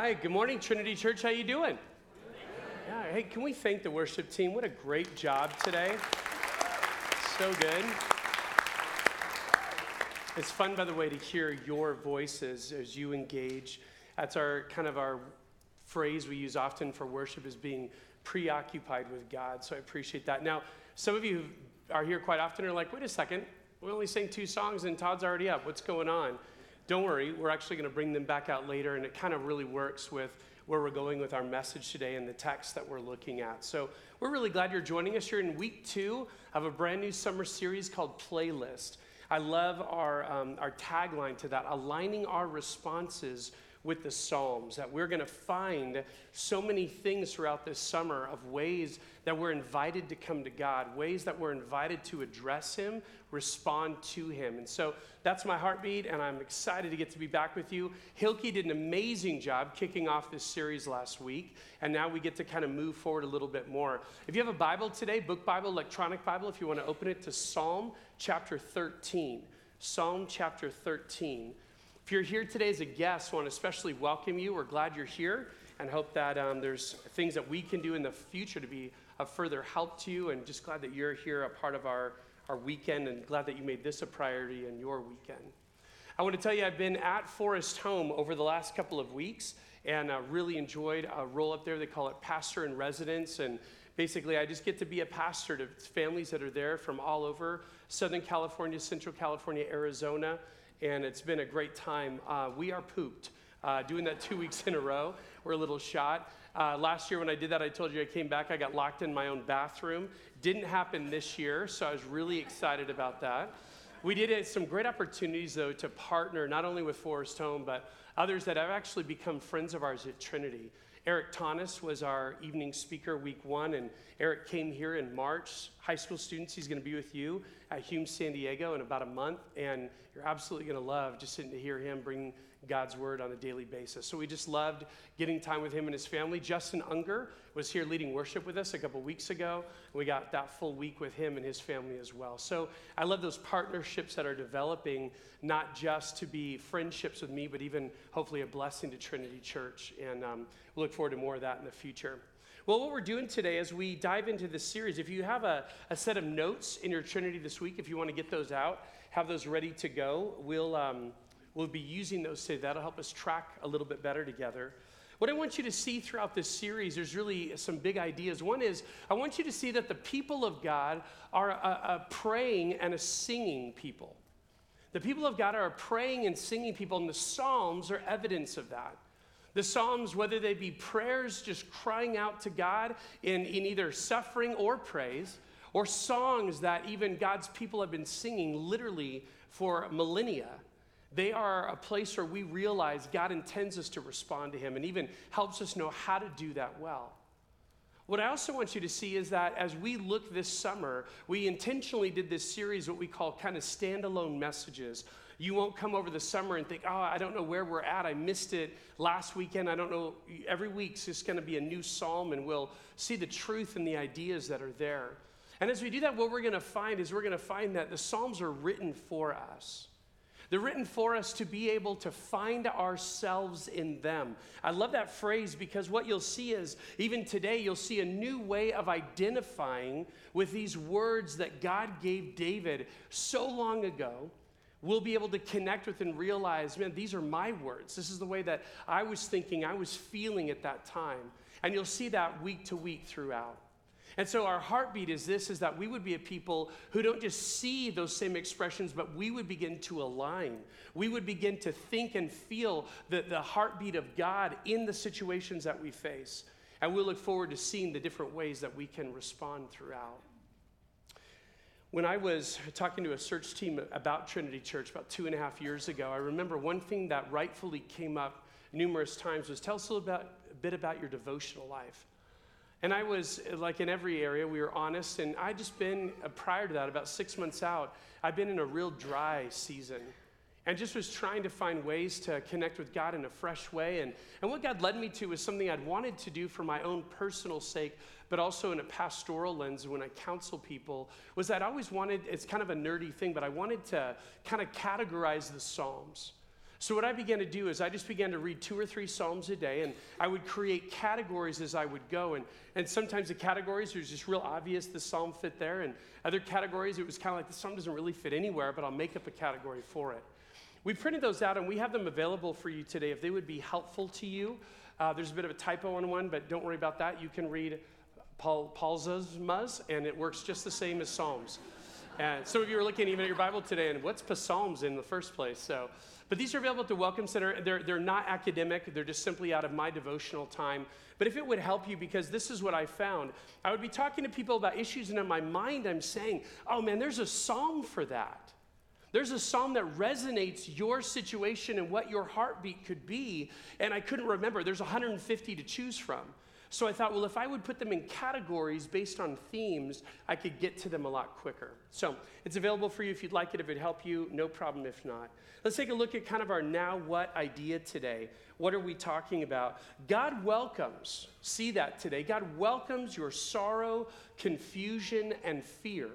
right. Good morning, Trinity Church. How you doing? Yeah. Hey, can we thank the worship team? What a great job today. So good. It's fun, by the way, to hear your voices as you engage. That's our kind of our phrase we use often for worship is being preoccupied with God. So I appreciate that. Now, some of you are here quite often are like, wait a second, we only sang two songs and Todd's already up. What's going on? Don't worry, we're actually going to bring them back out later, and it kind of really works with where we're going with our message today and the text that we're looking at. So we're really glad you're joining us. You're in week two of a brand new summer series called Playlist. I love our, um, our tagline to that, aligning our responses with the Psalms, that we're going to find so many things throughout this summer of ways that we're invited to come to God, ways that we're invited to address Him, respond to Him. And so that's my heartbeat, and I'm excited to get to be back with you. Hilke did an amazing job kicking off this series last week, and now we get to kind of move forward a little bit more. If you have a Bible today, book Bible, electronic Bible, if you want to open it to Psalm chapter 13. Psalm chapter 13. If you're here today as a guest, I want to especially welcome you. We're glad you're here and hope that um, there's things that we can do in the future to be of further help to you. And just glad that you're here, a part of our, our weekend, and glad that you made this a priority in your weekend. I want to tell you, I've been at Forest Home over the last couple of weeks and uh, really enjoyed a role up there. They call it Pastor in Residence. And basically, I just get to be a pastor to families that are there from all over Southern California, Central California, Arizona and it's been a great time. Uh, we are pooped. Uh, doing that two weeks in a row, we're a little shot. Uh, last year, when I did that, I told you I came back, I got locked in my own bathroom. Didn't happen this year, so I was really excited about that. We did some great opportunities, though, to partner not only with Forest Home, but others that have actually become friends of ours at Trinity. Eric Tonis was our evening speaker week one, and Eric came here in March. High school students, he's going to be with you at Hume San Diego in about a month, and you're absolutely going to love just sitting to hear him bring God's word on a daily basis. So we just loved getting time with him and his family. Justin Unger was here leading worship with us a couple weeks ago. And we got that full week with him and his family as well. So I love those partnerships that are developing, not just to be friendships with me, but even hopefully a blessing to Trinity Church. And um, we look forward to more of that in the future. Well, what we're doing today as we dive into this series, if you have a, a set of notes in your Trinity this week, if you want to get those out, have those ready to go, we'll, um, we'll be using those today. That'll help us track a little bit better together. What I want you to see throughout this series, there's really some big ideas. One is, I want you to see that the people of God are a, a praying and a singing people. The people of God are a praying and singing people, and the Psalms are evidence of that. The Psalms, whether they be prayers just crying out to God in, in either suffering or praise, or songs that even God's people have been singing literally for millennia, they are a place where we realize God intends us to respond to Him and even helps us know how to do that well. What I also want you to see is that as we look this summer, we intentionally did this series, what we call kind of standalone messages you won't come over the summer and think, oh, I don't know where we're at. I missed it last weekend. I don't know. Every week's just going to be a new psalm, and we'll see the truth and the ideas that are there. And as we do that, what we're going to find is we're going to find that the psalms are written for us. They're written for us to be able to find ourselves in them. I love that phrase because what you'll see is, even today, you'll see a new way of identifying with these words that God gave David so long ago we'll be able to connect with and realize, man, these are my words. This is the way that I was thinking, I was feeling at that time. And you'll see that week to week throughout. And so our heartbeat is this is that we would be a people who don't just see those same expressions, but we would begin to align. We would begin to think and feel the, the heartbeat of God in the situations that we face. And we look forward to seeing the different ways that we can respond throughout. When I was talking to a search team about Trinity Church about two and a half years ago, I remember one thing that rightfully came up numerous times was tell us a, about, a bit about your devotional life. And I was, like in every area, we were honest. And I'd just been, uh, prior to that, about six months out, I'd been in a real dry season and just was trying to find ways to connect with God in a fresh way. And, and what God led me to was something I'd wanted to do for my own personal sake, but also in a pastoral lens when I counsel people, was that I always wanted, it's kind of a nerdy thing, but I wanted to kind of categorize the Psalms. So, what I began to do is I just began to read two or three Psalms a day, and I would create categories as I would go. And, and sometimes the categories was just real obvious, the Psalm fit there. And other categories, it was kind of like the Psalm doesn't really fit anywhere, but I'll make up a category for it. We printed those out, and we have them available for you today if they would be helpful to you. Uh, there's a bit of a typo on one, but don't worry about that. You can read Paul, Paul's and it works just the same as Psalms. And some of you are looking even at your Bible today, and what's Psalms in the first place? So, but these are available at the Welcome Center. They're, they're not academic, they're just simply out of my devotional time. But if it would help you, because this is what I found, I would be talking to people about issues, and in my mind, I'm saying, oh man, there's a psalm for that. There's a psalm that resonates your situation and what your heartbeat could be. And I couldn't remember. There's 150 to choose from. So I thought, well, if I would put them in categories based on themes, I could get to them a lot quicker. So it's available for you if you'd like it, if it'd help you, no problem if not. Let's take a look at kind of our now what idea today. What are we talking about? God welcomes, see that today. God welcomes your sorrow, confusion, and fear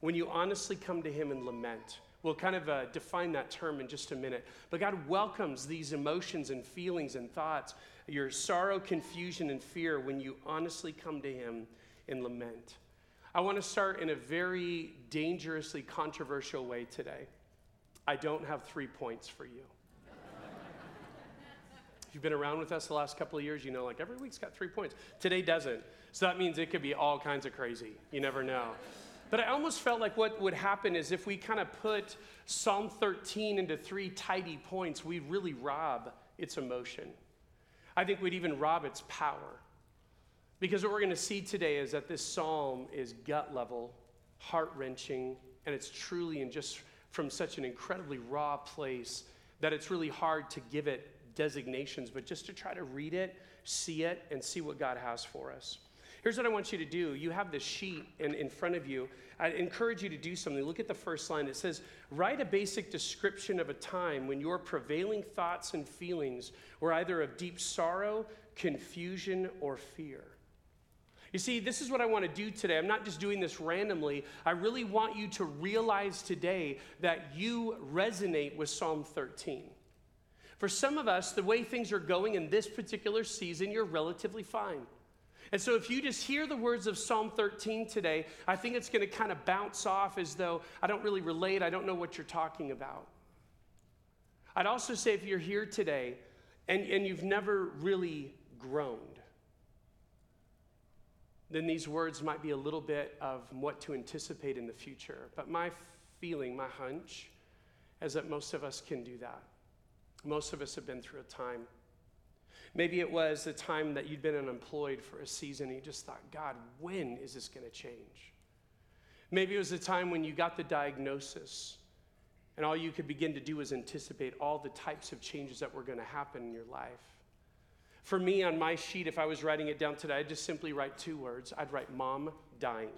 when you honestly come to Him and lament. We'll kind of uh, define that term in just a minute. But God welcomes these emotions and feelings and thoughts your sorrow, confusion, and fear when you honestly come to Him in lament. I want to start in a very dangerously controversial way today. I don't have three points for you. if you've been around with us the last couple of years, you know, like every week's got three points. Today doesn't. So that means it could be all kinds of crazy. You never know. But I almost felt like what would happen is if we kind of put Psalm 13 into three tidy points, we really rob its emotion. I think we'd even rob its power. Because what we're going to see today is that this psalm is gut level, heart wrenching, and it's truly and just from such an incredibly raw place that it's really hard to give it designations, but just to try to read it, see it, and see what God has for us. Here's what I want you to do. You have this sheet in, in front of you. I encourage you to do something. Look at the first line. It says, Write a basic description of a time when your prevailing thoughts and feelings were either of deep sorrow, confusion, or fear. You see, this is what I want to do today. I'm not just doing this randomly. I really want you to realize today that you resonate with Psalm 13. For some of us, the way things are going in this particular season, you're relatively fine. And so, if you just hear the words of Psalm 13 today, I think it's going to kind of bounce off as though I don't really relate, I don't know what you're talking about. I'd also say if you're here today and, and you've never really groaned, then these words might be a little bit of what to anticipate in the future. But my feeling, my hunch, is that most of us can do that. Most of us have been through a time Maybe it was the time that you'd been unemployed for a season and you just thought, God, when is this going to change? Maybe it was the time when you got the diagnosis and all you could begin to do was anticipate all the types of changes that were going to happen in your life. For me, on my sheet, if I was writing it down today, I'd just simply write two words. I'd write mom dying.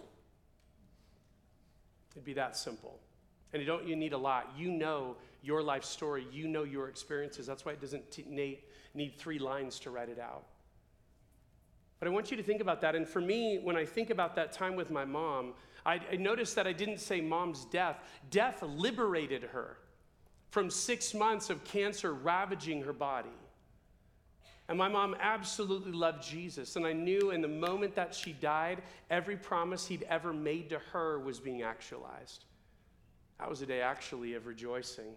It'd be that simple. And you don't you need a lot. You know your life story, you know your experiences. That's why it doesn't t- need three lines to write it out. But I want you to think about that. And for me, when I think about that time with my mom, I, I noticed that I didn't say mom's death. Death liberated her from six months of cancer ravaging her body. And my mom absolutely loved Jesus. And I knew in the moment that she died, every promise he'd ever made to her was being actualized. That was a day actually of rejoicing.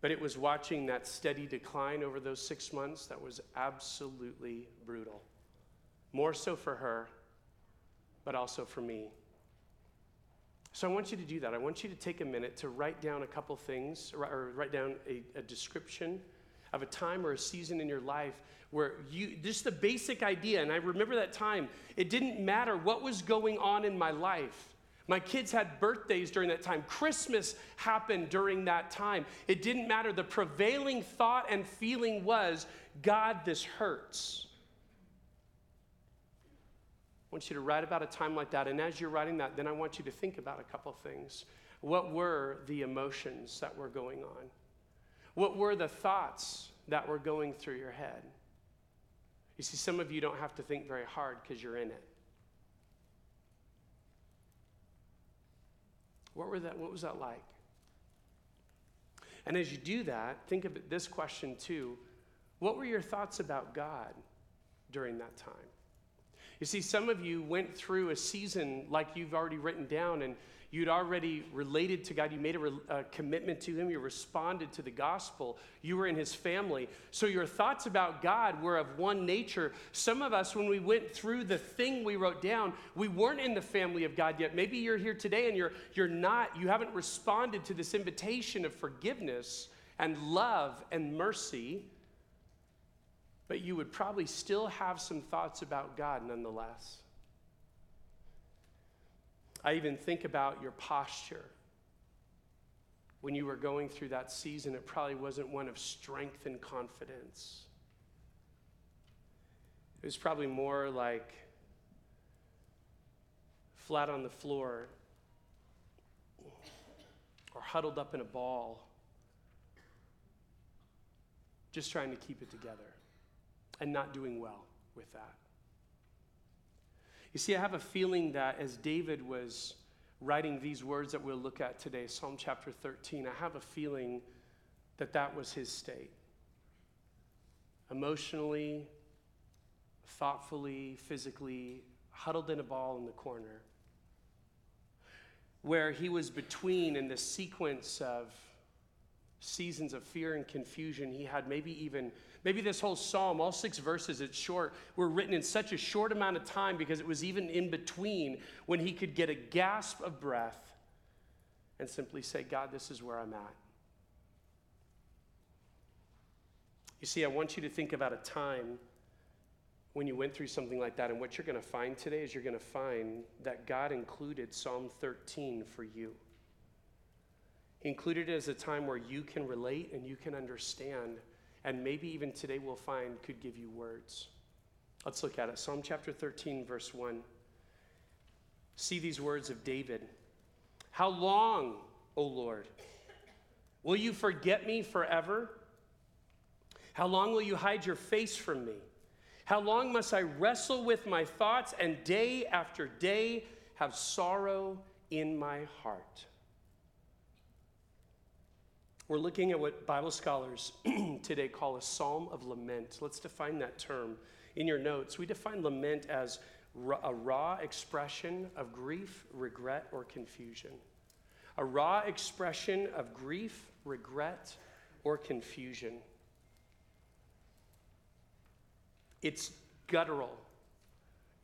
But it was watching that steady decline over those six months that was absolutely brutal. More so for her, but also for me. So I want you to do that. I want you to take a minute to write down a couple things, or write down a, a description of a time or a season in your life where you, just the basic idea, and I remember that time, it didn't matter what was going on in my life. My kids had birthdays during that time. Christmas happened during that time. It didn't matter. The prevailing thought and feeling was God, this hurts. I want you to write about a time like that. And as you're writing that, then I want you to think about a couple of things. What were the emotions that were going on? What were the thoughts that were going through your head? You see, some of you don't have to think very hard because you're in it. What, were that, what was that like? And as you do that, think of this question too What were your thoughts about God during that time? You see, some of you went through a season like you've already written down, and You'd already related to God. You made a, re- a, commitment to Him. You responded to the gospel. You were in His family. So your thoughts about God were of one nature. Some of us, when we went through the thing we wrote down, we weren't in the family of God yet. Maybe you're here today and you're, you're not, you haven't responded to this invitation of forgiveness and love and mercy, but you would probably still have some thoughts about God nonetheless. I even think about your posture. When you were going through that season, it probably wasn't one of strength and confidence. It was probably more like flat on the floor or huddled up in a ball, just trying to keep it together and not doing well with that. You see, I have a feeling that as David was writing these words that we'll look at today, Psalm chapter 13, I have a feeling that that was his state. Emotionally, thoughtfully, physically, huddled in a ball in the corner, where he was between in the sequence of seasons of fear and confusion. He had maybe even Maybe this whole psalm, all six verses, it's short, were written in such a short amount of time because it was even in between when he could get a gasp of breath and simply say, God, this is where I'm at. You see, I want you to think about a time when you went through something like that. And what you're going to find today is you're going to find that God included Psalm 13 for you. He included it as a time where you can relate and you can understand and maybe even today we'll find could give you words. Let's look at it. Psalm chapter 13, verse 1. See these words of David How long, O Lord, will you forget me forever? How long will you hide your face from me? How long must I wrestle with my thoughts and day after day have sorrow in my heart? We're looking at what Bible scholars today call a psalm of lament. Let's define that term. In your notes, we define lament as a raw expression of grief, regret, or confusion. A raw expression of grief, regret, or confusion. It's guttural.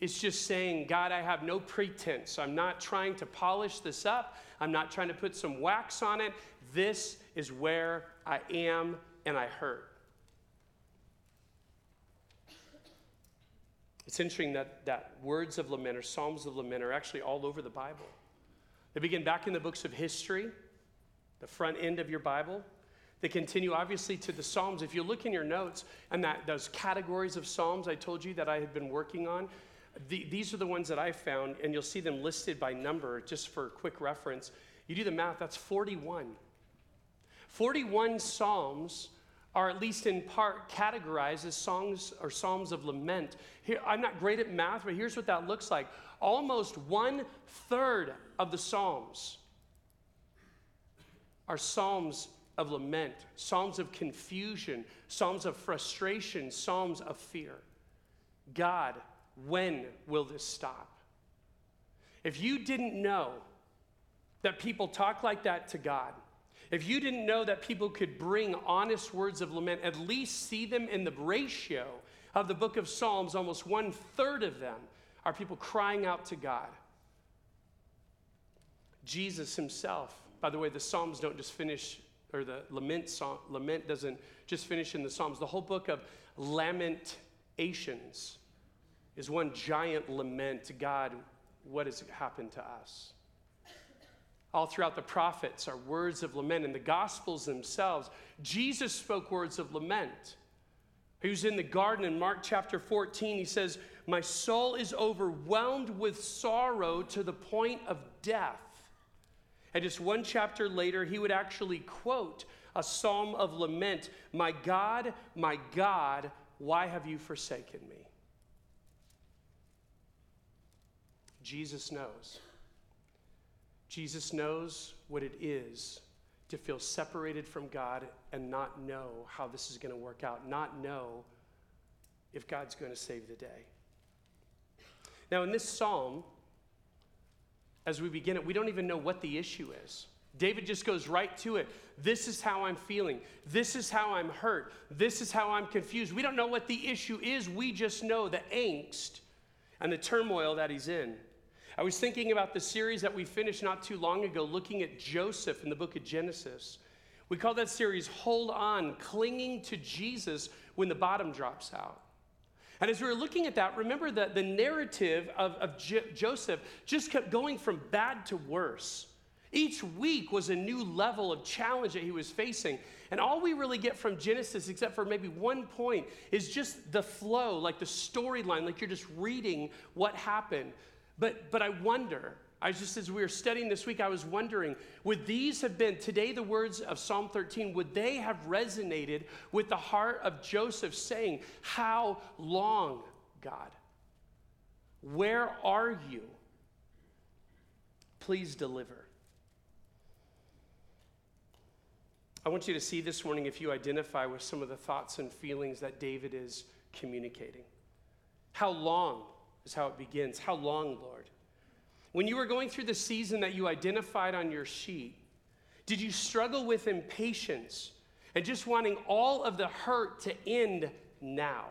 It's just saying, God, I have no pretense. I'm not trying to polish this up. I'm not trying to put some wax on it. This is where I am and I hurt. It's interesting that, that words of lament or psalms of lament are actually all over the Bible. They begin back in the books of history, the front end of your Bible. They continue obviously to the Psalms. If you look in your notes and that those categories of Psalms I told you that I had been working on, the, these are the ones that I found, and you'll see them listed by number just for quick reference. You do the math, that's 41. 41 Psalms are at least in part categorized as songs or psalms of lament. Here, I'm not great at math, but here's what that looks like. Almost one third of the psalms are psalms of lament, psalms of confusion, psalms of frustration, psalms of fear. God, when will this stop? If you didn't know that people talk like that to God, if you didn't know that people could bring honest words of lament, at least see them in the ratio of the book of Psalms, almost one third of them are people crying out to God. Jesus himself, by the way, the Psalms don't just finish, or the lament, song, lament doesn't just finish in the Psalms. The whole book of Lamentations is one giant lament to God, what has happened to us? all throughout the prophets are words of lament. In the Gospels themselves, Jesus spoke words of lament. He was in the garden in Mark chapter 14. He says, My soul is overwhelmed with sorrow to the point of death. And just one chapter later, he would actually quote a psalm of lament My God, my God, why have you forsaken me? Jesus knows. Jesus knows what it is to feel separated from God and not know how this is going to work out, not know if God's going to save the day. Now, in this psalm, as we begin it, we don't even know what the issue is. David just goes right to it. This is how I'm feeling. This is how I'm hurt. This is how I'm confused. We don't know what the issue is. We just know the angst and the turmoil that he's in. I was thinking about the series that we finished not too long ago, looking at Joseph in the book of Genesis. We call that series Hold On, Clinging to Jesus When the Bottom Drops Out. And as we were looking at that, remember that the narrative of, of Joseph just kept going from bad to worse. Each week was a new level of challenge that he was facing. And all we really get from Genesis, except for maybe one point, is just the flow, like the storyline, like you're just reading what happened. But, but I wonder, I just, as we were studying this week, I was wondering, would these have been, today, the words of Psalm 13, would they have resonated with the heart of Joseph saying, How long, God? Where are you? Please deliver. I want you to see this morning if you identify with some of the thoughts and feelings that David is communicating. How long is how it begins? How long, Lord? When you were going through the season that you identified on your sheet, did you struggle with impatience and just wanting all of the hurt to end now?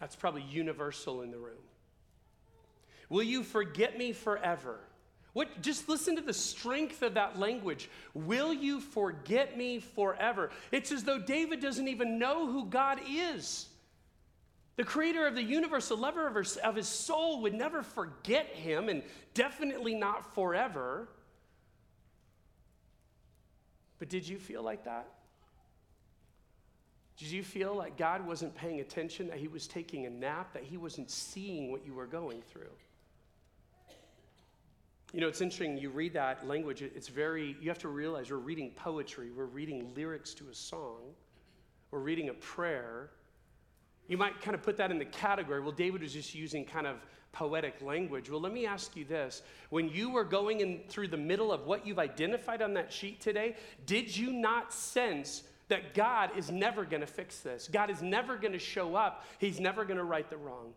That's probably universal in the room. Will you forget me forever? What, just listen to the strength of that language. Will you forget me forever? It's as though David doesn't even know who God is. The creator of the universe, the lover of, of his soul, would never forget him, and definitely not forever. But did you feel like that? Did you feel like God wasn't paying attention, that he was taking a nap, that he wasn't seeing what you were going through? You know, it's interesting, you read that language, it's very, you have to realize we're reading poetry, we're reading lyrics to a song, we're reading a prayer. You might kind of put that in the category. Well, David was just using kind of poetic language. Well, let me ask you this. When you were going in through the middle of what you've identified on that sheet today, did you not sense that God is never going to fix this? God is never going to show up, He's never going to right the wrong.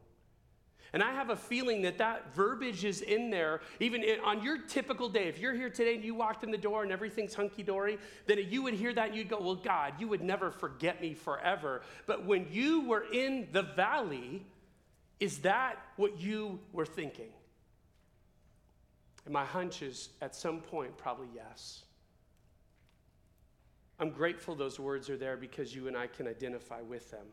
And I have a feeling that that verbiage is in there, even in, on your typical day. If you're here today and you walked in the door and everything's hunky dory, then you would hear that and you'd go, Well, God, you would never forget me forever. But when you were in the valley, is that what you were thinking? And my hunch is at some point, probably yes. I'm grateful those words are there because you and I can identify with them.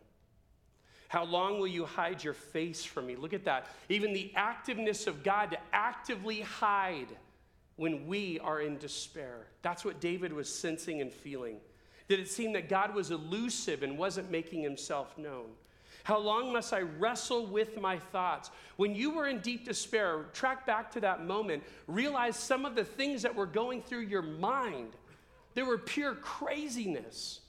How long will you hide your face from me? Look at that. Even the activeness of God to actively hide when we are in despair. That's what David was sensing and feeling. Did it seem that God was elusive and wasn't making himself known? How long must I wrestle with my thoughts? When you were in deep despair, track back to that moment, realize some of the things that were going through your mind. They were pure craziness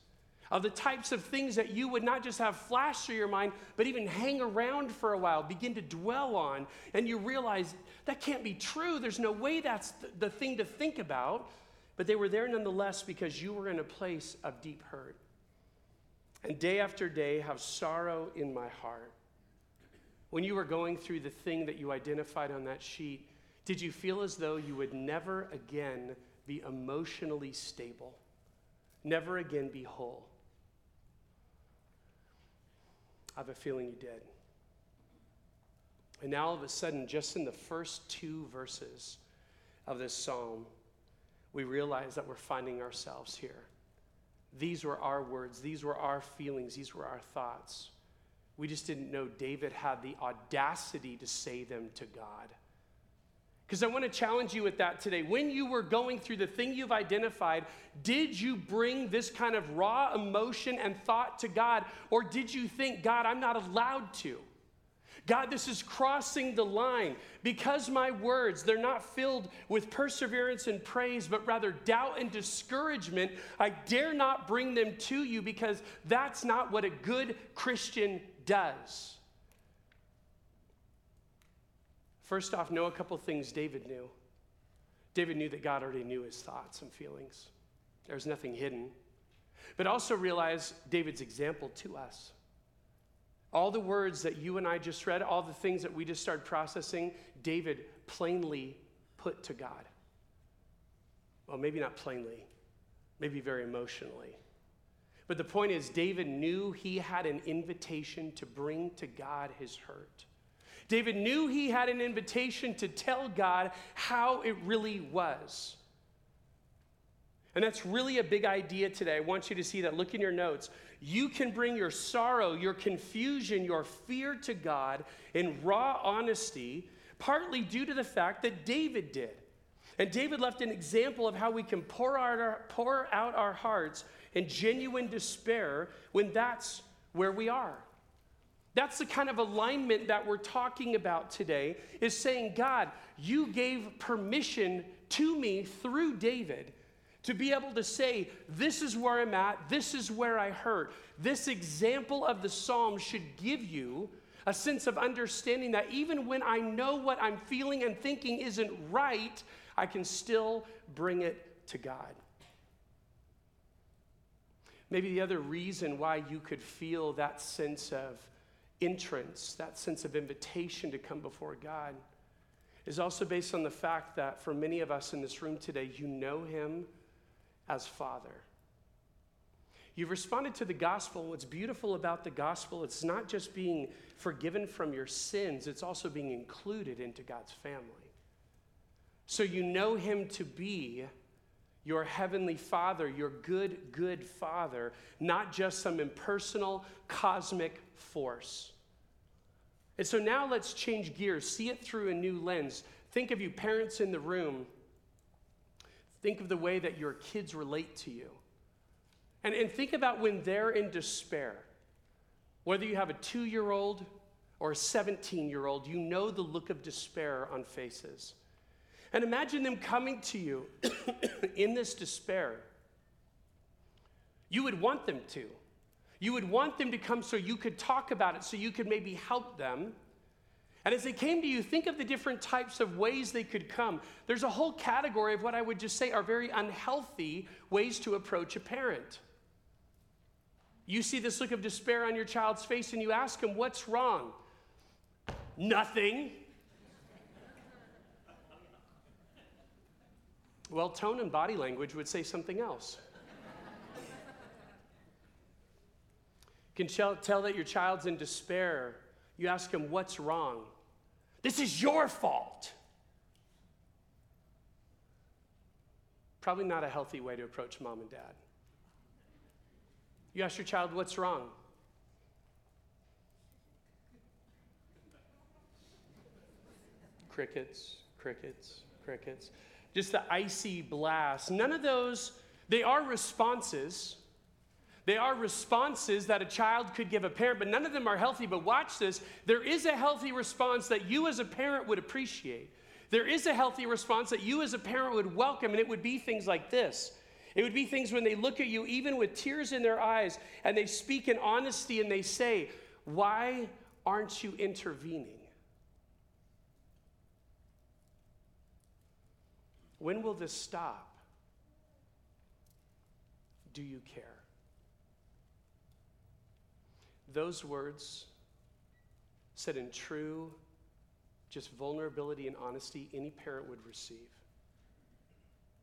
of the types of things that you would not just have flash through your mind, but even hang around for a while, begin to dwell on, and you realize that can't be true. There's no way that's the, thing to think about. But they were there nonetheless because you were in a place of deep hurt. And day after day, have sorrow in my heart. When you were going through the thing that you identified on that sheet, did you feel as though you would never again be emotionally stable, never again be whole? I have a feeling you did. And now, all of a sudden, just in the first two verses of this psalm, we realize that we're finding ourselves here. These were our words, these were our feelings, these were our thoughts. We just didn't know David had the audacity to say them to God. Because I want to challenge you with that today. When you were going through the thing you've identified, did you bring this kind of raw emotion and thought to God? Or did you think, God, I'm not allowed to? God, this is crossing the line because my words, they're not filled with perseverance and praise, but rather doubt and discouragement. I dare not bring them to you because that's not what a good Christian does. First off, know a couple things David knew. David knew that God already knew his thoughts and feelings. There's nothing hidden. But also realize David's example to us. All the words that you and I just read, all the things that we just started processing, David plainly put to God. Well, maybe not plainly, maybe very emotionally. But the point is, David knew he had an invitation to bring to God his hurt. David knew he had an invitation to tell God how it really was. And that's really a big idea today. I want you to see that. Look in your notes. You can bring your sorrow, your confusion, your fear to God in raw honesty, partly due to the fact that David did. And David left an example of how we can pour out our, pour out our hearts in genuine despair when that's where we are. That's the kind of alignment that we're talking about today is saying, God, you gave permission to me through David to be able to say, This is where I'm at, this is where I hurt. This example of the psalm should give you a sense of understanding that even when I know what I'm feeling and thinking isn't right, I can still bring it to God. Maybe the other reason why you could feel that sense of entrance, that sense of invitation to come before God, is also based on the fact that for many of us in this room today, you know Him as Father. You've responded to the gospel. What's beautiful about the gospel, it's not just being forgiven from your sins, it's also being included into God's family. So you know Him to be your heavenly Father, your good, good Father, not just some impersonal cosmic force. And so now let's change gears, see it through a new lens. Think of you, parents in the room. Think of the way that your kids relate to you. And, and think about when they're in despair. Whether you have a two year old or a 17 year old, you know the look of despair on faces. And imagine them coming to you in this despair. You would want them to. You would want them to come so you could talk about it, so you could maybe help them. And as they came to you, think of the different types of ways they could come. There's a whole category of what I would just say are very unhealthy ways to approach a parent. You see this look of despair on your child's face and you ask him, What's wrong? Nothing. Well, tone and body language would say something else. Can tell that your child's in despair. You ask him, What's wrong? This is your fault. Probably not a healthy way to approach mom and dad. You ask your child, What's wrong? Crickets, crickets, crickets just the icy blast. None of those, they are responses. They are responses that a child could give a parent, but none of them are healthy. But watch this there is a healthy response that you as a parent would appreciate. There is a healthy response that you as a parent would welcome, and it would be things like this. It would be things when they look at you, even with tears in their eyes, and they speak in honesty and they say, Why aren't you intervening? When will this stop? Do you care? Those words said in true, just vulnerability and honesty, any parent would receive.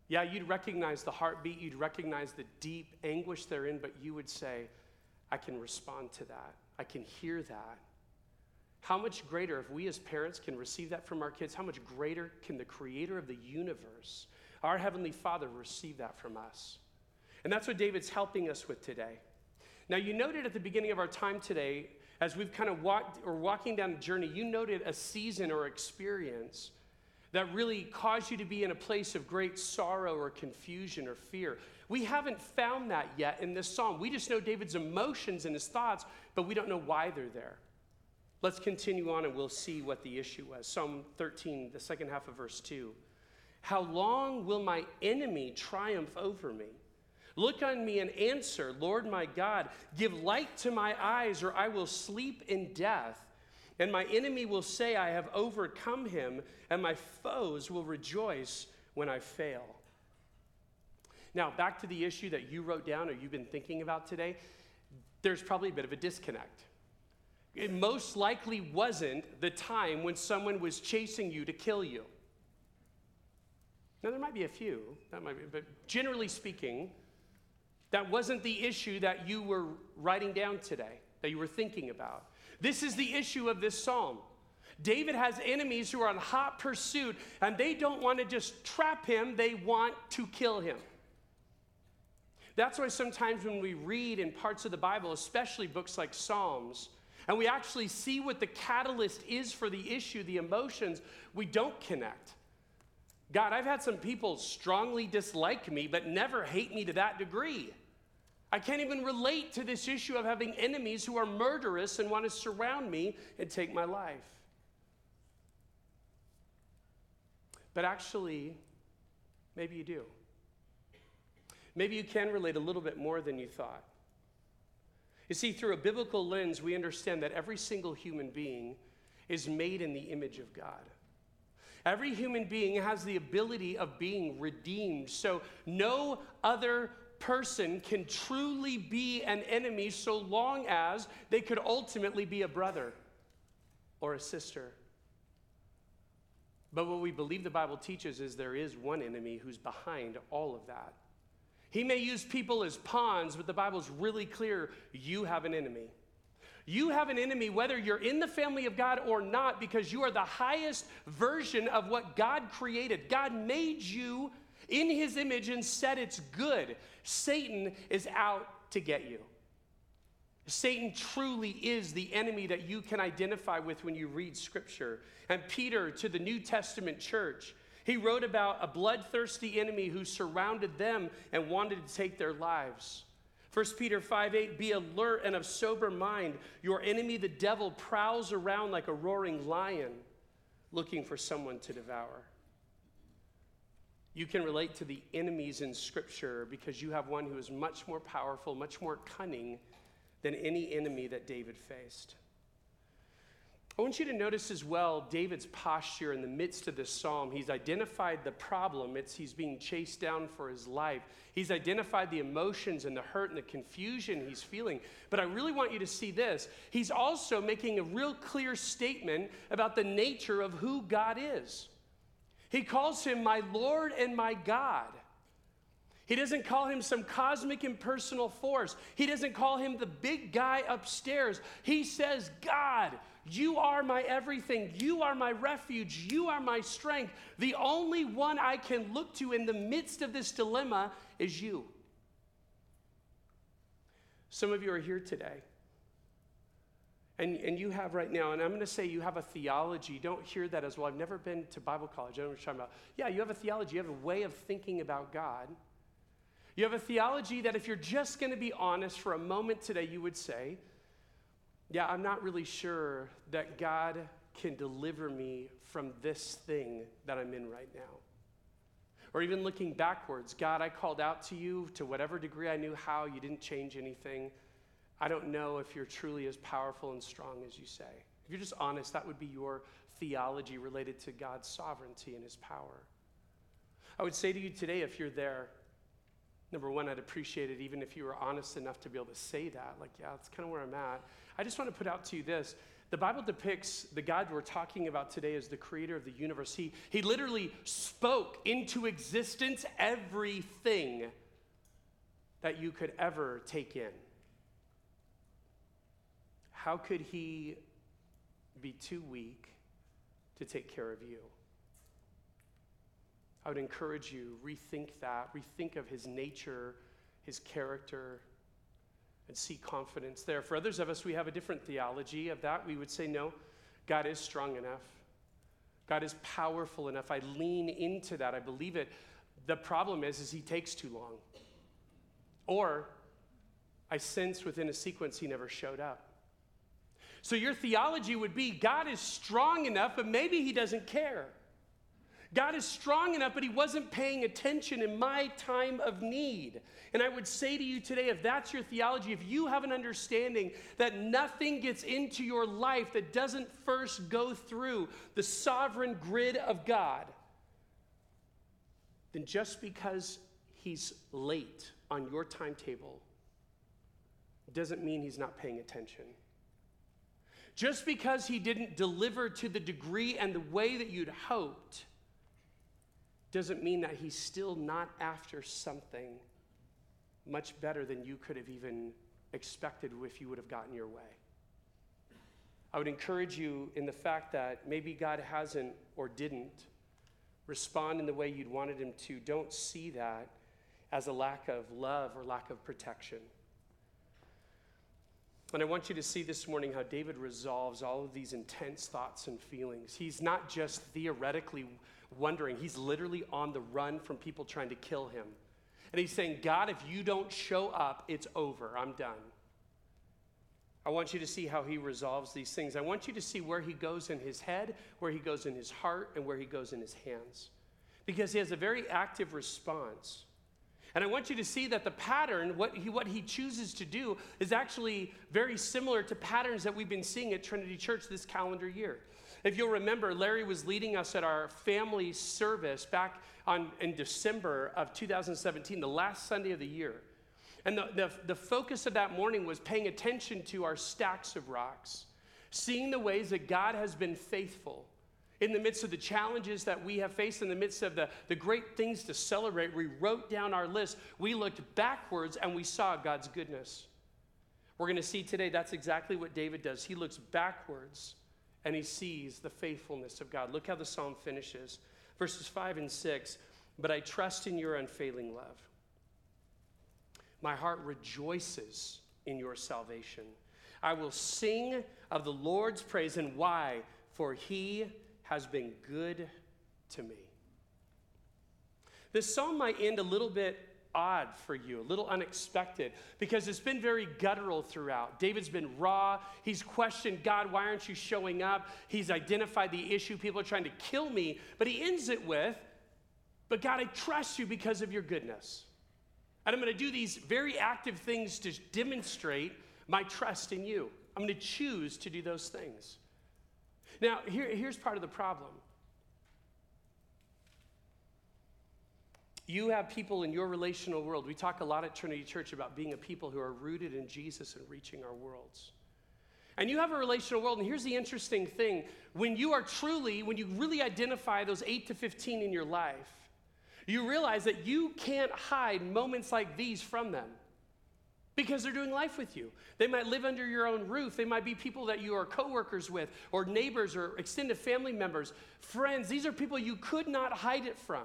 Yeah, you'd recognize the heartbeat, you'd recognize the deep anguish therein, but you would say, I can respond to that. I can hear that. How much greater, if we as parents can receive that from our kids, how much greater can the creator of the universe, our Heavenly Father, receive that from us? And that's what David's helping us with today. Now, you noted at the beginning of our time today, as we've kind of walked or walking down a journey, you noted a season or experience that really caused you to be in a place of great sorrow or confusion or fear. We haven't found that yet in this psalm. We just know David's emotions and his thoughts, but we don't know why they're there. Let's continue on and we'll see what the issue was. Psalm 13, the second half of verse 2. How long will my enemy triumph over me? Look on me and answer, Lord my God. Give light to my eyes, or I will sleep in death. And my enemy will say, I have overcome him, and my foes will rejoice when I fail. Now, back to the issue that you wrote down or you've been thinking about today, there's probably a bit of a disconnect. It most likely wasn't the time when someone was chasing you to kill you. Now, there might be a few, that might be, but generally speaking, that wasn't the issue that you were writing down today, that you were thinking about. This is the issue of this psalm. David has enemies who are on hot pursuit, and they don't want to just trap him, they want to kill him. That's why sometimes when we read in parts of the Bible, especially books like Psalms, and we actually see what the catalyst is for the issue, the emotions, we don't connect. God, I've had some people strongly dislike me, but never hate me to that degree. I can't even relate to this issue of having enemies who are murderous and want to surround me and take my life. But actually, maybe you do. Maybe you can relate a little bit more than you thought. You see, through a biblical lens, we understand that every single human being is made in the image of God. Every human being has the ability of being redeemed. So no other person can truly be an enemy so long as they could ultimately be a brother or a sister. But what we believe the Bible teaches is there is one enemy who's behind all of that. He may use people as pawns, but the Bible's really clear you have an enemy. You have an enemy whether you're in the family of God or not because you are the highest version of what God created. God made you in his image and said it's good. Satan is out to get you. Satan truly is the enemy that you can identify with when you read scripture. And Peter to the New Testament church, he wrote about a bloodthirsty enemy who surrounded them and wanted to take their lives. 1 Peter 5 8, be alert and of sober mind. Your enemy, the devil, prowls around like a roaring lion looking for someone to devour. You can relate to the enemies in Scripture because you have one who is much more powerful, much more cunning than any enemy that David faced. I want you to notice as well David's posture in the midst of this psalm. He's identified the problem, it's he's being chased down for his life. He's identified the emotions and the hurt and the confusion he's feeling. But I really want you to see this. He's also making a real clear statement about the nature of who God is. He calls him my Lord and my God. He doesn't call him some cosmic impersonal force. He doesn't call him the big guy upstairs. He says, God, you are my everything. You are my refuge. You are my strength. The only one I can look to in the midst of this dilemma is you. Some of you are here today. And, and you have right now, and I'm going to say you have a theology. Don't hear that as well. I've never been to Bible college. I don't know what you're talking about. Yeah, you have a theology. You have a way of thinking about God. You have a theology that if you're just going to be honest for a moment today, you would say, yeah, I'm not really sure that God can deliver me from this thing that I'm in right now. Or even looking backwards, God, I called out to you to whatever degree I knew how, you didn't change anything. I don't know if you're truly as powerful and strong as you say. If you're just honest, that would be your theology related to God's sovereignty and his power. I would say to you today, if you're there, number one, I'd appreciate it even if you were honest enough to be able to say that. Like, yeah, that's kind of where I'm at. I just want to put out to you this. The Bible depicts the God we're talking about today as the creator of the universe. He, he literally spoke into existence everything that you could ever take in. How could he be too weak to take care of you? I would encourage you, rethink that, rethink of his nature, his character, and see confidence there. For others of us, we have a different theology of that. We would say, no, God is strong enough. God is powerful enough. I lean into that. I believe it. The problem is, is he takes too long. Or I sense within a sequence he never showed up. So your theology would be God is strong enough, but maybe he doesn't care. God is strong enough, but He wasn't paying attention in my time of need. And I would say to you today if that's your theology, if you have an understanding that nothing gets into your life that doesn't first go through the sovereign grid of God, then just because he's late on your timetable doesn't mean he's not paying attention. Just because he didn't deliver to the degree and the way that you'd hoped doesn't mean that he's still not after something much better than you could have even expected if you would have gotten your way. I would encourage you in the fact that maybe God hasn't or didn't respond in the way you'd wanted him to. Don't see that as a lack of love or lack of protection. And I want you to see this morning how David resolves all of these intense thoughts and feelings. He's not just theoretically wondering, he's literally on the run from people trying to kill him. And he's saying, God, if you don't show up, it's over. I'm done. I want you to see how he resolves these things. I want you to see where he goes in his head, where he goes in his heart, and where he goes in his hands. Because he has a very active response. And I want you to see that the pattern, what he, what he chooses to do, is actually very similar to patterns that we've been seeing at Trinity Church this calendar year. If you'll remember, Larry was leading us at our family service back on, in December of 2017, the last Sunday of the year. And the, the, the focus of that morning was paying attention to our stacks of rocks, seeing the ways that God has been faithful in the midst of the challenges that we have faced, in the midst of the, the great things to celebrate, we wrote down our list. We looked backwards and we saw God's goodness. We're going to see today that's exactly what David does. He looks backwards and he sees the faithfulness of God. Look how the psalm finishes verses 5 and 6. But I trust in your unfailing love. My heart rejoices in your salvation. I will sing of the Lord's praise. And why? For he has been good to me. This psalm might end a little bit odd for you, a little unexpected, because it's been very guttural throughout. David's been raw. He's questioned God, why aren't you showing up? He's identified the issue. People are trying to kill me. But he ends it with, But God, I trust you because of your goodness. And I'm going to do these very active things to demonstrate my trust in you. I'm going to choose to do those things. Now, here, here's part of the problem. You have people in your relational world. We talk a lot at Trinity Church about being a people who are rooted in Jesus and reaching our worlds. And you have a relational world, and here's the interesting thing when you are truly, when you really identify those 8 to 15 in your life, you realize that you can't hide moments like these from them because they're doing life with you. They might live under your own roof. They might be people that you are coworkers with, or neighbors, or extended family members, friends. These are people you could not hide it from.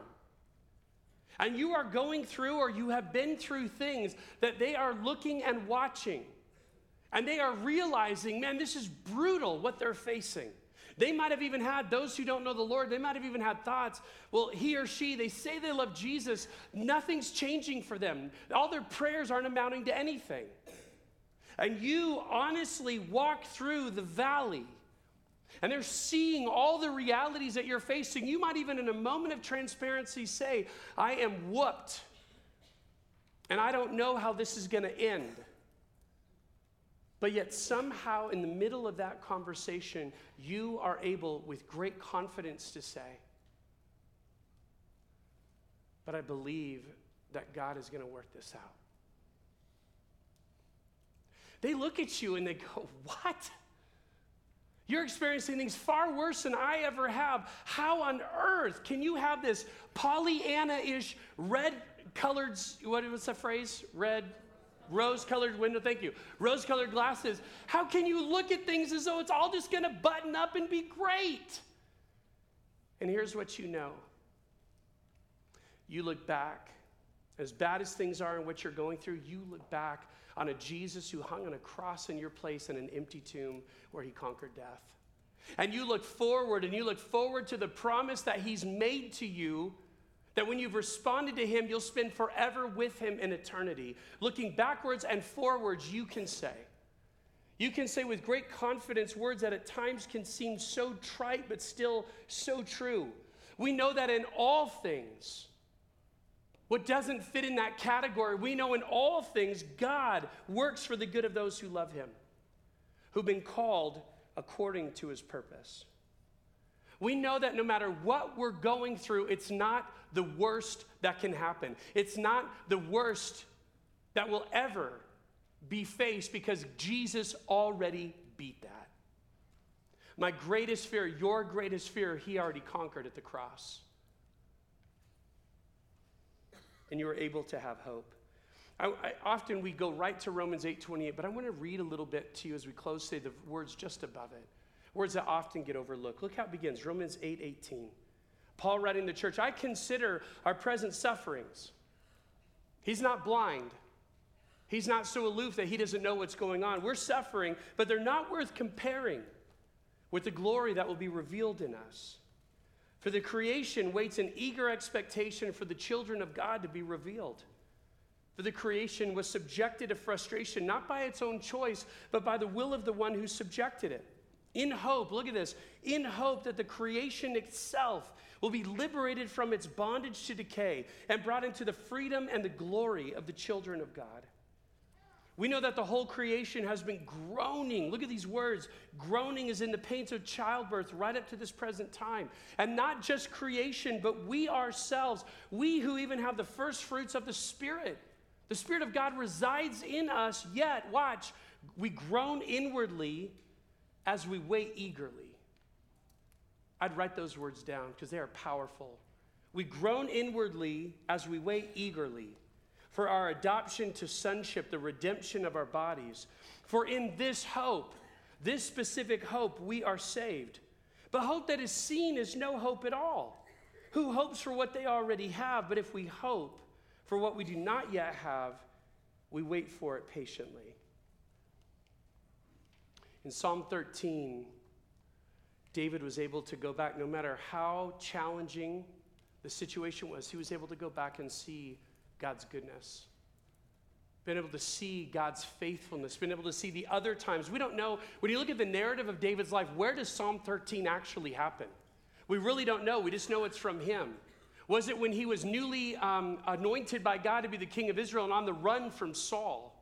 And you are going through, or you have been through things that they are looking and watching. And they are realizing, man, this is brutal what they're facing. They might have even had, those who don't know the Lord, they might have even had thoughts, well, he or she, they say they love Jesus, nothing's changing for them. All their prayers aren't amounting to anything. And you honestly walk through the valley and they're seeing all the realities that you're facing. You might even, in a moment of transparency, say, I am whooped and I don't know how this is going to end. But yet, somehow, in the middle of that conversation, you are able, with great confidence, to say, But I believe that God is going to work this out. They look at you and they go, What? You're experiencing things far worse than I ever have. How on earth can you have this Pollyanna ish red colored, what was the phrase? Red Rose colored window, thank you. Rose colored glasses. How can you look at things as though it's all just going to button up and be great? And here's what you know you look back, as bad as things are and what you're going through, you look back on a Jesus who hung on a cross in your place in an empty tomb where he conquered death. And you look forward and you look forward to the promise that he's made to you that when you've responded to Him, you'll spend forever with Him in eternity. Looking backwards and forwards, you can say. You can say with great confidence words that at times can seem so trite, but still so true. We know that in all things, what doesn't fit in that category, we know in all things, God works for the good of those who love Him, who've been called according to His purpose. We know that no matter what we're going through, it's not the worst that can happen. It's not the worst that will ever be faced because Jesus already beat that. My greatest fear, your greatest fear, he already conquered at the cross. And you were able to have hope. I, I, often we go right to Romans 8 28, but I want to read a little bit to you as we close, say the words just above it. Words that often get overlooked. Look how it begins Romans 8 18. Paul writing to the church, I consider our present sufferings. He's not blind. He's not so aloof that he doesn't know what's going on. We're suffering, but they're not worth comparing with the glory that will be revealed in us. For the creation waits in eager expectation for the children of God to be revealed. For the creation was subjected to frustration, not by its own choice, but by the will of the one who subjected it. In hope, look at this, in hope that the creation itself will be liberated from its bondage to decay and brought into the freedom and the glory of the children of God. We know that the whole creation has been groaning. Look at these words. Groaning is in the pains of childbirth right up to this present time. And not just creation, but we ourselves, we who even have the first fruits of the Spirit. The Spirit of God resides in us, yet, watch, we groan inwardly as we wait eagerly. I'd write those words down because they are powerful. We groan inwardly as we wait eagerly for our adoption to sonship, the redemption of our bodies. For in this hope, this specific hope, we are saved. But hope that is seen is no hope at all. Who hopes for what they already have? But if we hope for what we do not yet have, we wait for it patiently. In Psalm 13, David was able to go back, no matter how challenging the situation was, he was able to go back and see God's goodness. Been able to see God's faithfulness, been able to see the other times. We don't know, when you look at the narrative of David's life, where does Psalm 13 actually happen? We really don't know. We just know it's from him. Was it when he was newly um, anointed by God to be the king of Israel and on the run from Saul?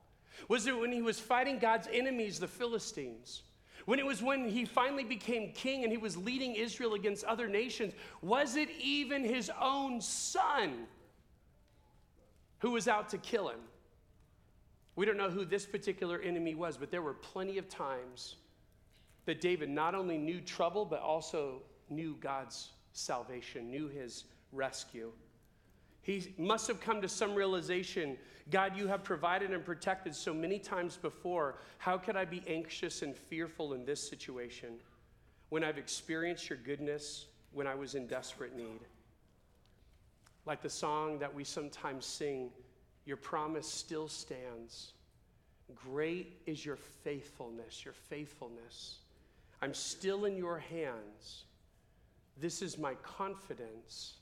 Was it when he was fighting God's enemies, the Philistines? When it was when he finally became king and he was leading Israel against other nations? Was it even his own son who was out to kill him. We don't know who this particular enemy was, but there were plenty of times that David not only knew trouble, but also knew God's salvation, knew his rescue. He must have come to some realization God, you have provided and protected so many times before. How could I be anxious and fearful in this situation when I've experienced your goodness when I was in desperate need? Like the song that we sometimes sing, Your promise still stands. Great is your faithfulness, your faithfulness. I'm still in your hands. This is my confidence.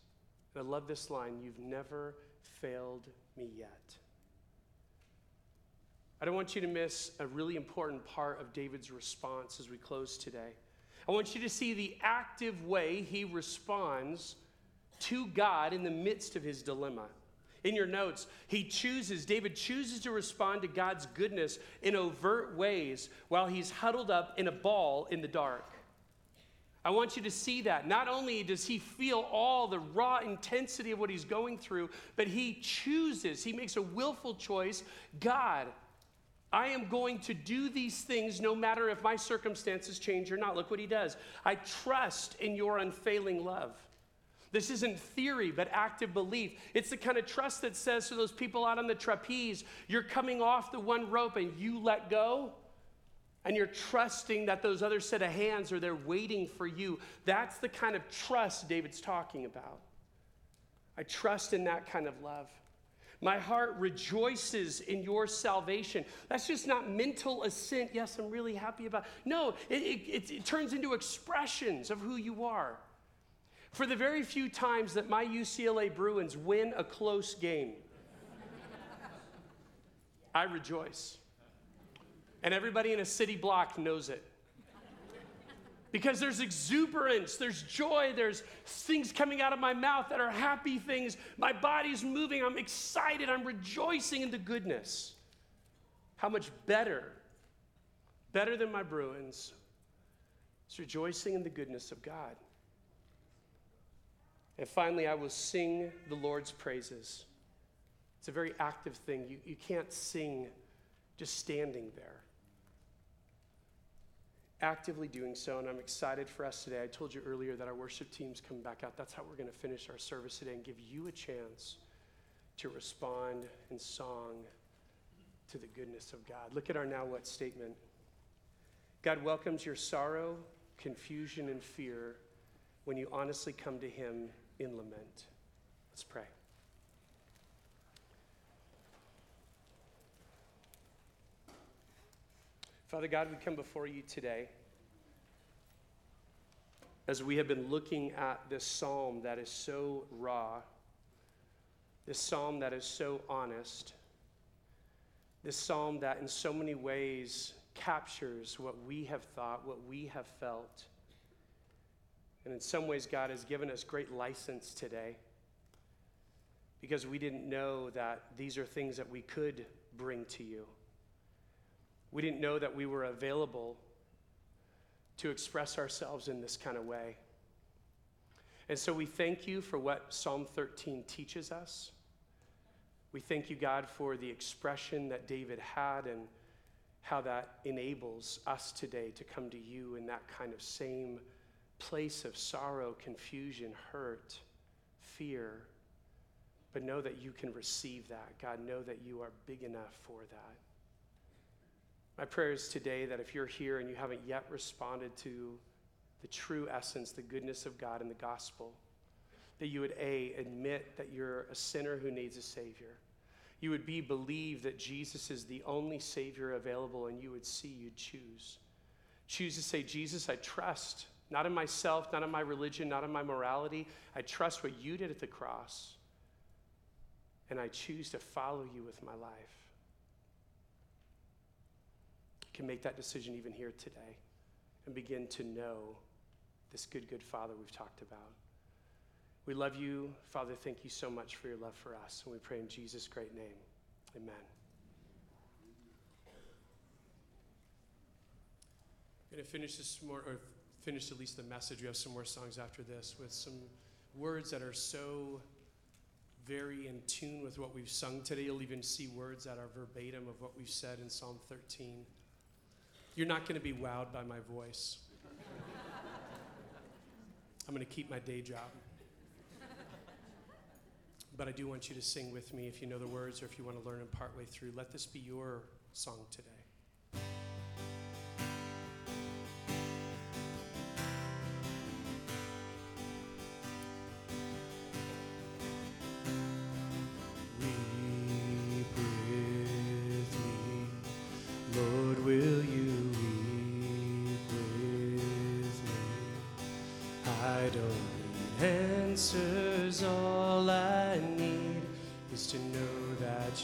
And I love this line You've never failed me yet. I don't want you to miss a really important part of David's response as we close today. I want you to see the active way he responds to God in the midst of his dilemma. In your notes, he chooses, David chooses to respond to God's goodness in overt ways while he's huddled up in a ball in the dark. I want you to see that. Not only does he feel all the raw intensity of what he's going through, but he chooses, he makes a willful choice God, I am going to do these things no matter if my circumstances change or not. Look what he does. I trust in your unfailing love. This isn't theory, but active belief. It's the kind of trust that says to those people out on the trapeze, you're coming off the one rope and you let go, and you're trusting that those other set of hands are there waiting for you. That's the kind of trust David's talking about. I trust in that kind of love. My heart rejoices in your salvation. That's just not mental assent. Yes, I'm really happy about. No, it, it, it turns into expressions of who you are. For the very few times that my UCLA Bruins win a close game, I rejoice. And everybody in a city block knows it. Because there's exuberance, there's joy, there's things coming out of my mouth that are happy things. My body's moving, I'm excited, I'm rejoicing in the goodness. How much better, better than my Bruins, is rejoicing in the goodness of God. And finally, I will sing the Lord's praises. It's a very active thing. You, you can't sing just standing there. Actively doing so, and I'm excited for us today. I told you earlier that our worship team's coming back out. That's how we're going to finish our service today and give you a chance to respond in song to the goodness of God. Look at our now what statement. God welcomes your sorrow, confusion, and fear when you honestly come to Him in lament. Let's pray. Father God, we come before you today as we have been looking at this psalm that is so raw, this psalm that is so honest, this psalm that in so many ways captures what we have thought, what we have felt. And in some ways, God has given us great license today because we didn't know that these are things that we could bring to you. We didn't know that we were available to express ourselves in this kind of way. And so we thank you for what Psalm 13 teaches us. We thank you, God, for the expression that David had and how that enables us today to come to you in that kind of same place of sorrow, confusion, hurt, fear. But know that you can receive that. God, know that you are big enough for that. My prayer is today that if you're here and you haven't yet responded to the true essence, the goodness of God in the gospel, that you would A, admit that you're a sinner who needs a Savior. You would B, believe that Jesus is the only Savior available, and you would C, you'd choose. Choose to say, Jesus, I trust, not in myself, not in my religion, not in my morality. I trust what you did at the cross, and I choose to follow you with my life can make that decision even here today and begin to know this good, good Father we've talked about. We love you. Father, thank you so much for your love for us. And we pray in Jesus' great name. Amen. I'm going to finish this more, or finish at least the message. We have some more songs after this with some words that are so very in tune with what we've sung today. You'll even see words that are verbatim of what we've said in Psalm 13. You're not going to be wowed by my voice. I'm going to keep my day job. But I do want you to sing with me if you know the words or if you want to learn them partway through. Let this be your song today.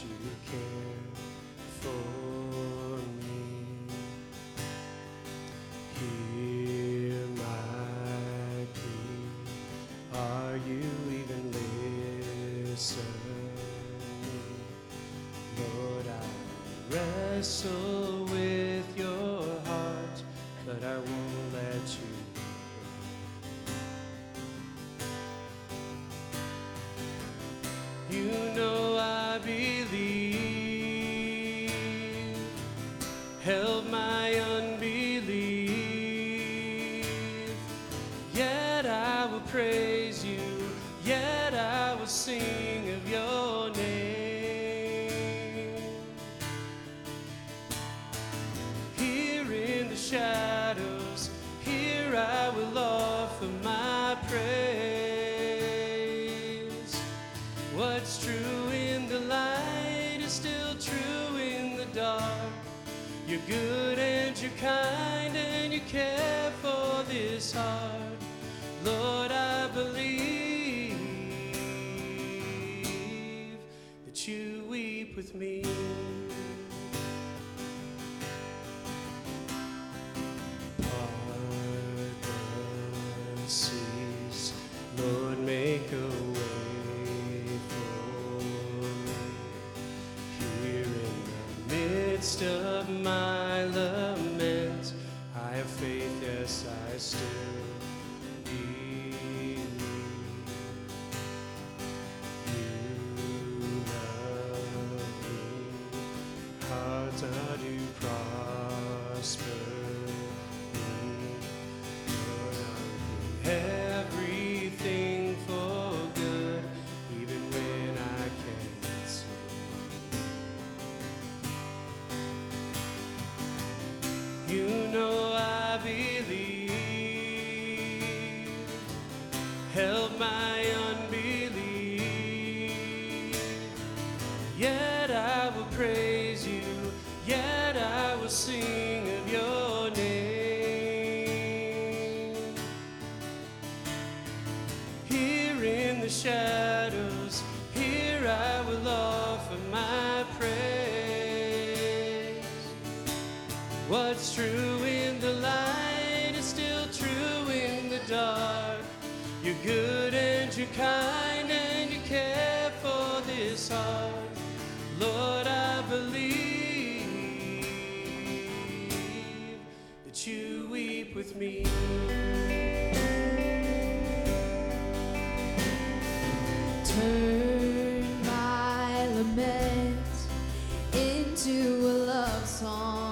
you care for me. Hear my plea. Are you even listening? Lord, I wrestle. midst of my laments, I have faith, yes, I still. a love song.